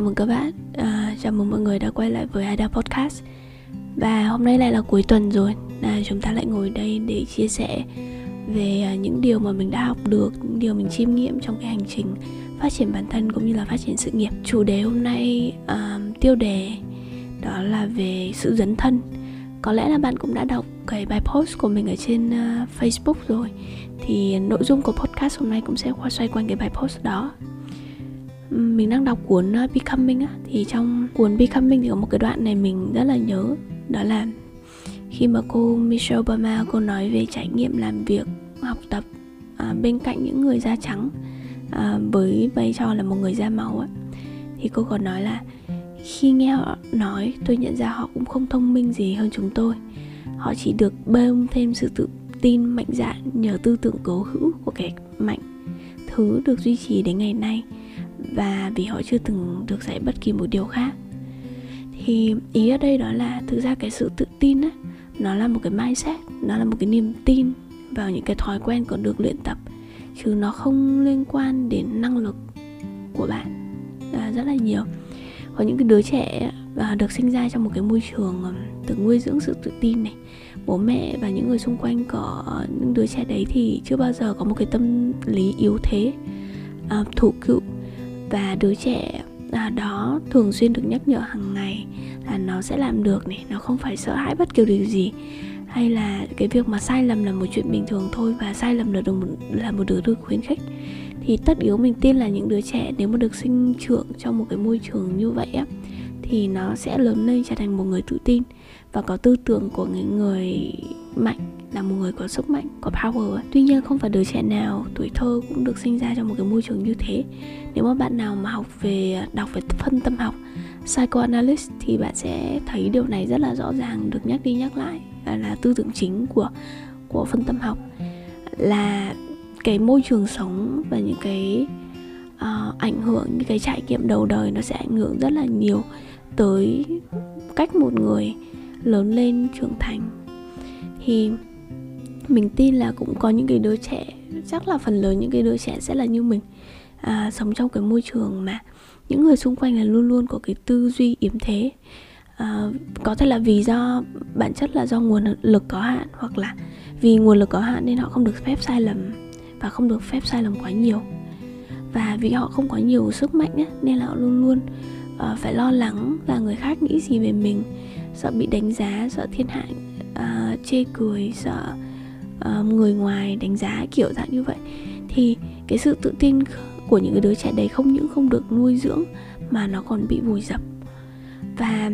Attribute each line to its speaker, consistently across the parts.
Speaker 1: chào mừng các bạn. À, Chào mừng mọi người đã quay lại với Ada Podcast. Và hôm nay lại là cuối tuần rồi. Là Chúng ta lại ngồi đây để chia sẻ Về à, những điều mà mình đã học được Những điều mình chiêm nghiệm trong cái hành trình Phát triển bản thân cũng như là phát triển sự nghiệp. Chủ đề hôm nay à, tiêu đề Đó là về sự dấn thân. Có lẽ là bạn cũng đã đọc cái bài post của mình ở trên uh, Facebook rồi. Thì nội dung của podcast hôm nay cũng sẽ xoay quanh cái bài post đó mình đang đọc cuốn ờ, Becoming á thì trong cuốn Becoming thì có một cái đoạn này mình rất là nhớ đó là khi mà cô Michelle Obama cô nói về trải nghiệm làm việc học tập à, bên cạnh những người da trắng à, với vai trò là một người da màu á thì cô còn nói là khi nghe họ nói tôi nhận ra họ cũng không thông minh gì hơn chúng tôi. Họ chỉ được bơm thêm sự tự tin mạnh dạn nhờ tư tưởng cố hữu của kẻ mạnh thứ được duy trì đến ngày nay và vì họ chưa từng được dạy bất kỳ một điều khác. Thì ý ở đây đó là thực ra cái sự tự tin á nó là một cái mindset nó là một cái niềm tin vào những cái thói quen còn được luyện tập chứ nó không liên quan đến năng lực của bạn à, rất là nhiều. Có những cái đứa trẻ à, được sinh ra trong một cái môi trường được nuôi dưỡng sự tự tin này. Bố mẹ và những người xung quanh có à, những đứa trẻ đấy thì chưa bao giờ có một cái tâm lý yếu thế à, thủ cựu và đứa trẻ à, đó thường xuyên được nhắc nhở hàng ngày là nó sẽ làm được này nó không phải sợ hãi bất kỳ điều gì. Hay là cái việc mà sai lầm là một chuyện bình thường thôi và sai lầm là được là một đứa được khuyến khích. Thì tất yếu mình tin là những đứa trẻ nếu mà được sinh trưởng trong một cái môi trường như vậy á thì nó sẽ lớn lên trở thành một người tự tin và có tư tưởng của những người mạnh là một người có sức mạnh có power tuy nhiên không phải đứa trẻ nào tuổi thơ cũng được sinh ra trong một cái môi trường như thế. Nếu mà bạn nào mà học về đọc về phân tâm học psychoanalyst thì bạn sẽ thấy điều này rất là rõ ràng được nhắc đi nhắc lại. Là, là tư tưởng chính của của phân tâm học. Là cái môi trường sống và những cái uh, ảnh hưởng những cái trải nghiệm đầu đời nó sẽ ảnh hưởng rất là nhiều tới cách một người lớn lên trưởng thành. Thì mình tin là cũng có những cái đứa trẻ chắc là phần lớn những cái đứa trẻ sẽ là như mình à, sống trong cái môi trường mà những người xung quanh là luôn luôn có cái tư duy yếm thế. À, có thể là vì do bản chất là do nguồn lực có hạn hoặc là vì nguồn lực có hạn nên họ không được phép sai lầm và không được phép sai lầm quá nhiều. Và vì họ không có nhiều sức mạnh ấy, nên là họ luôn luôn uh, phải lo lắng là người khác nghĩ gì về mình sợ bị đánh giá sợ thiên hạ uh, chê cười sợ uh, người ngoài đánh giá kiểu dạng như vậy. Thì cái sự tự tin của những đứa trẻ đấy không những không được nuôi dưỡng mà nó còn bị vùi dập. Và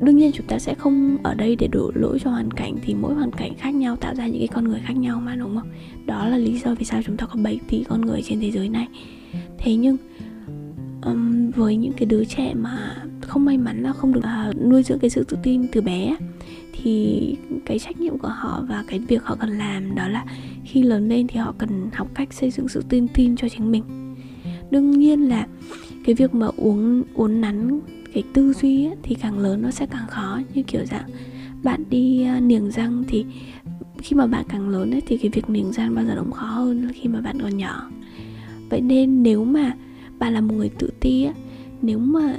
Speaker 1: đương nhiên chúng ta sẽ không ở đây để đổ lỗi cho hoàn cảnh thì mỗi hoàn cảnh khác nhau tạo ra những cái con người khác nhau mà đúng không? Đó là lý do vì sao chúng ta có 7 tỷ con người trên thế giới này. Thế nhưng um, với những cái đứa trẻ mà không may mắn là không được uh, nuôi dưỡng cái sự tự tin từ bé. Thì cái trách nhiệm của họ và cái việc họ cần làm đó là khi lớn lên thì họ cần học cách xây dựng sự tin tin cho chính mình. Đương nhiên là cái việc mà uống uốn nắn cái tư duy ấy, thì càng lớn nó sẽ càng khó. Như kiểu dạng bạn đi uh, niềng răng thì khi mà bạn càng lớn ấy, thì cái việc niềng răng bao giờ cũng khó hơn khi mà bạn còn nhỏ. Vậy nên nếu mà bạn là một người tự ti ấy, nếu mà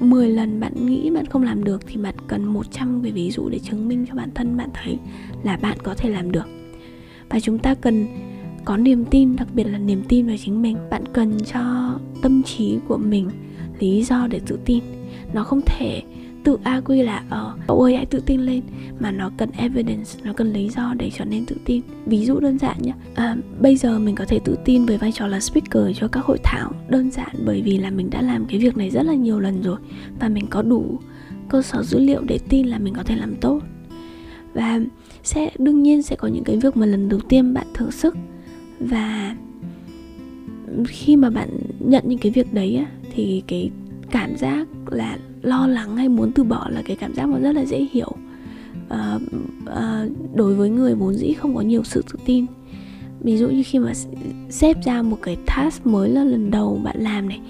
Speaker 1: 10 lần bạn nghĩ bạn không làm được thì bạn cần 100 cái ví dụ để chứng minh cho bản thân bạn thấy là bạn có thể làm được. Và chúng ta cần có niềm tin, đặc biệt là niềm tin vào chính mình. Bạn cần cho tâm trí của mình lý do để tự tin. Nó không thể tự a quy là ờ cậu ơi hãy tự tin lên. Mà nó cần evidence nó cần lý do để trở nên tự tin. Ví dụ đơn giản nhé à, bây giờ mình có thể tự tin với vai trò là speaker cho các hội thảo đơn giản bởi vì là mình đã làm cái việc này rất là nhiều lần rồi. Và mình có đủ cơ sở dữ liệu để tin là mình có thể làm tốt. Và sẽ đương nhiên sẽ có những cái việc mà lần đầu tiên bạn thử sức. Và khi mà bạn nhận những cái việc đấy á, thì cái cảm giác là lo lắng hay muốn từ bỏ là cái cảm giác mà rất là dễ hiểu. À, à, đối với người vốn dĩ không có nhiều sự tự tin. Ví dụ như khi mà xếp ra một cái task mới là lần đầu bạn làm này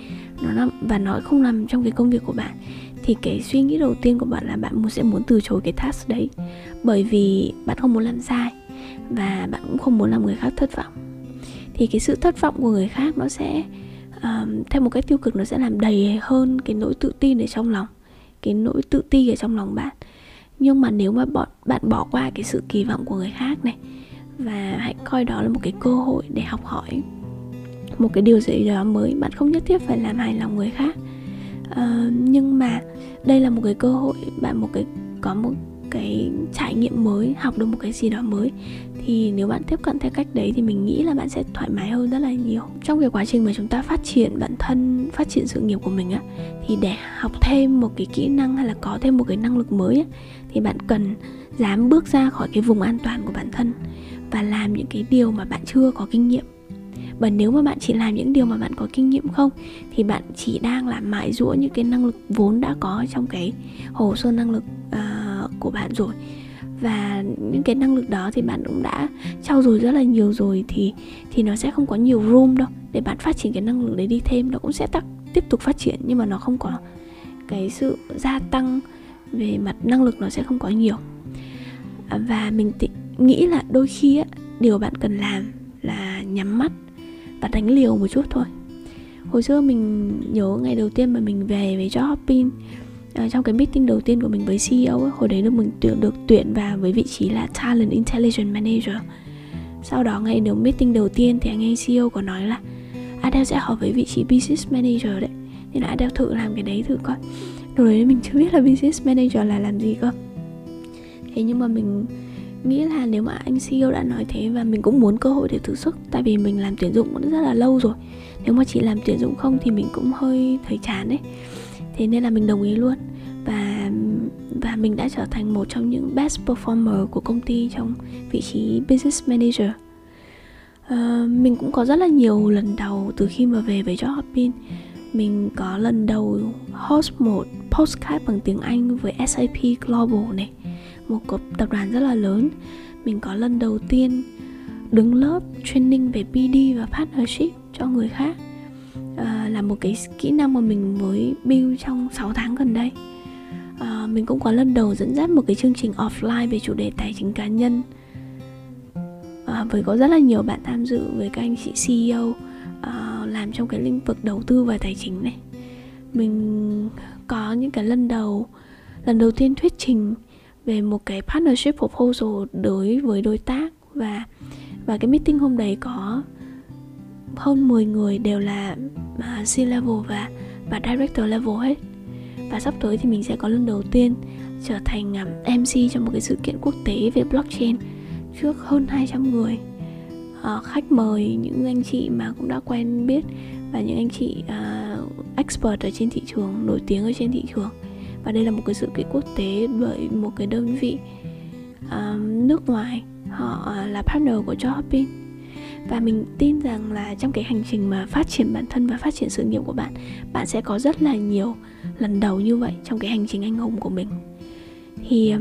Speaker 1: nó nằm và nó không nằm trong cái công việc của bạn thì cái suy nghĩ đầu tiên của bạn là bạn sẽ muốn từ chối cái task đấy. Bởi vì bạn không muốn làm sai và bạn cũng không muốn làm người khác thất vọng. Thì cái sự thất vọng của người khác nó sẽ um, theo một cách tiêu cực nó sẽ làm đầy hơn cái nỗi tự tin ở trong lòng cái nỗi tự ti ở trong lòng bạn. Nhưng mà nếu mà bọn bạn bỏ qua cái sự kỳ vọng của người khác này và hãy coi đó là một cái cơ hội để học hỏi một cái điều gì đó mới bạn không nhất thiết phải làm hài lòng người khác. Uh, nhưng mà đây là một cái cơ hội bạn một cái có một cái trải nghiệm mới học được một cái gì đó mới. Thì nếu bạn tiếp cận theo cách đấy thì mình nghĩ là bạn sẽ thoải mái hơn rất là nhiều. Trong cái quá trình mà chúng ta phát triển bản thân phát triển sự nghiệp của mình á thì để học thêm một cái kỹ năng hay là có thêm một cái năng lực mới á, thì bạn cần dám bước ra khỏi cái vùng an toàn của bản thân và làm những cái điều mà bạn chưa có kinh nghiệm. Và nếu mà bạn chỉ làm những điều mà bạn có kinh nghiệm không thì bạn chỉ đang làm mãi rũa những cái năng lực vốn đã có trong cái hồ sơ năng lực uh, của bạn rồi. Và những cái năng lực đó thì bạn cũng đã trau dồi rất là nhiều rồi thì thì nó sẽ không có nhiều room đâu. Để bạn phát triển cái năng lực đấy đi thêm nó cũng sẽ tắc tiếp tục phát triển nhưng mà nó không có cái sự gia tăng về mặt năng lực nó sẽ không có nhiều. Và mình t- nghĩ là đôi khi á, điều bạn cần làm là nhắm mắt và đánh liều một chút thôi. Hồi xưa mình nhớ ngày đầu tiên mà mình về với job hopping uh, trong cái meeting đầu tiên của mình với CEO ấy, hồi đấy là mình được, được tuyển vào với vị trí là talent intelligence manager. Sau đó ngay đầu meeting đầu tiên thì anh ấy CEO có nói là Adele sẽ họp với vị trí business manager đấy. Nên là Adele thử làm cái đấy thử coi. Đầu đấy mình chưa biết là business manager là làm gì cơ. Thế nhưng mà mình nghĩ là nếu mà anh CEO đã nói thế và mình cũng muốn cơ hội để thử sức tại vì mình làm tuyển dụng cũng rất là lâu rồi. Nếu mà chỉ làm tuyển dụng không thì mình cũng hơi thấy chán đấy thế nên là mình đồng ý luôn. Và và mình đã trở thành một trong những best performer của công ty trong vị trí business manager. Uh, mình cũng có rất là nhiều lần đầu từ khi mà về với job hopping mình có lần đầu host một postcard bằng tiếng Anh với SAP Global này một tập đoàn rất là lớn. Mình có lần đầu tiên đứng lớp training về PD và partnership cho người khác uh, là một cái kỹ năng mà mình mới build trong 6 tháng gần đây. Uh, mình cũng có lần đầu dẫn dắt một cái chương trình offline về chủ đề tài chính cá nhân. Uh, với có rất là nhiều bạn tham dự với các anh chị CEO uh, làm trong cái lĩnh vực đầu tư và tài chính này. Mình có những cái lần đầu lần đầu tiên thuyết trình về một cái partnership proposal đối với đối tác và và cái meeting hôm đấy có hơn 10 người đều là à, uh, C-level và và director level hết. Và sắp tới thì mình sẽ có lần đầu tiên trở thành um, MC cho một cái sự kiện quốc tế về blockchain trước hơn 200 người. Uh, khách mời những anh chị mà cũng đã quen biết và những anh chị uh, expert ở trên thị trường nổi tiếng ở trên thị trường. Và đây là một cái sự kiện quốc tế bởi một cái đơn vị uh, nước ngoài. Họ là partner của job hopping và mình tin rằng là trong cái hành trình mà phát triển bản thân và phát triển sự nghiệp của bạn bạn sẽ có rất là nhiều lần đầu như vậy trong cái hành trình anh hùng của mình. Thì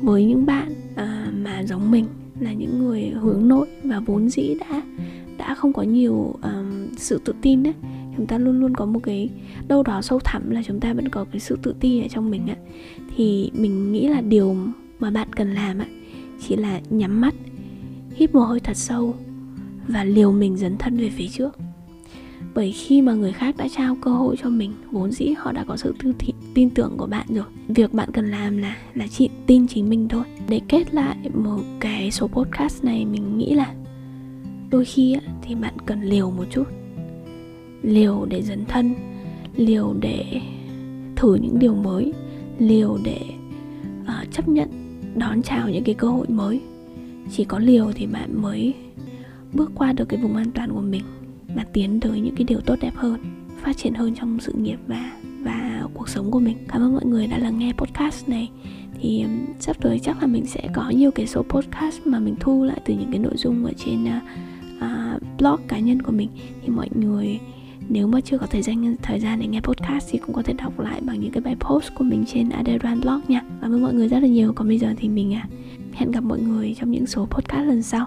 Speaker 1: với những bạn uh, mà giống mình là những người hướng nội và vốn dĩ đã đã không có nhiều um, sự tự tin đấy chúng ta luôn luôn có một cái đâu đó sâu thẳm là chúng ta vẫn có cái sự tự ti ở trong mình ạ thì mình nghĩ là điều mà bạn cần làm ạ chỉ là nhắm mắt hít một hơi thật sâu và liều mình dấn thân về phía trước. Bởi khi mà người khác đã trao cơ hội cho mình vốn dĩ họ đã có sự tư thị, tin tưởng của bạn rồi. Việc bạn cần làm là là chị tin chính mình thôi. Để kết lại một cái số podcast này mình nghĩ là đôi khi thì bạn cần liều một chút. Liều để dấn thân liều để thử những điều mới liều để uh, chấp nhận đón chào những cái cơ hội mới chỉ có liều thì bạn mới bước qua được cái vùng an toàn của mình và tiến tới những cái điều tốt đẹp hơn phát triển hơn trong sự nghiệp và và cuộc sống của mình. Cảm ơn mọi người đã lắng nghe podcast này. Thì um, sắp tới chắc là mình sẽ có nhiều cái số podcast mà mình thu lại từ những cái nội dung ở trên uh, uh, blog cá nhân của mình. Thì mọi người nếu mà chưa có thời gian thời gian để nghe podcast thì cũng có thể đọc lại bằng những cái bài post của mình trên Aderan blog nha. Cảm ơn mọi người rất là nhiều. Còn bây giờ thì mình à, hẹn gặp mọi người trong những số podcast lần sau.